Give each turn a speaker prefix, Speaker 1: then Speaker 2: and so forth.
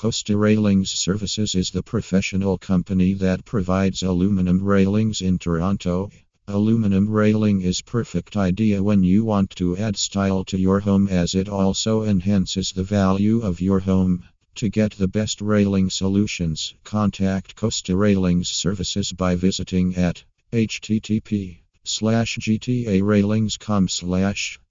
Speaker 1: Kosta Railings Services is the professional company that provides aluminum railings in Toronto. Aluminum railing is perfect idea when you want to add style to your home as it also enhances the value of your home. To get the best railing solutions, contact Kosta Railings Services by visiting at http slash gtarailings.com slash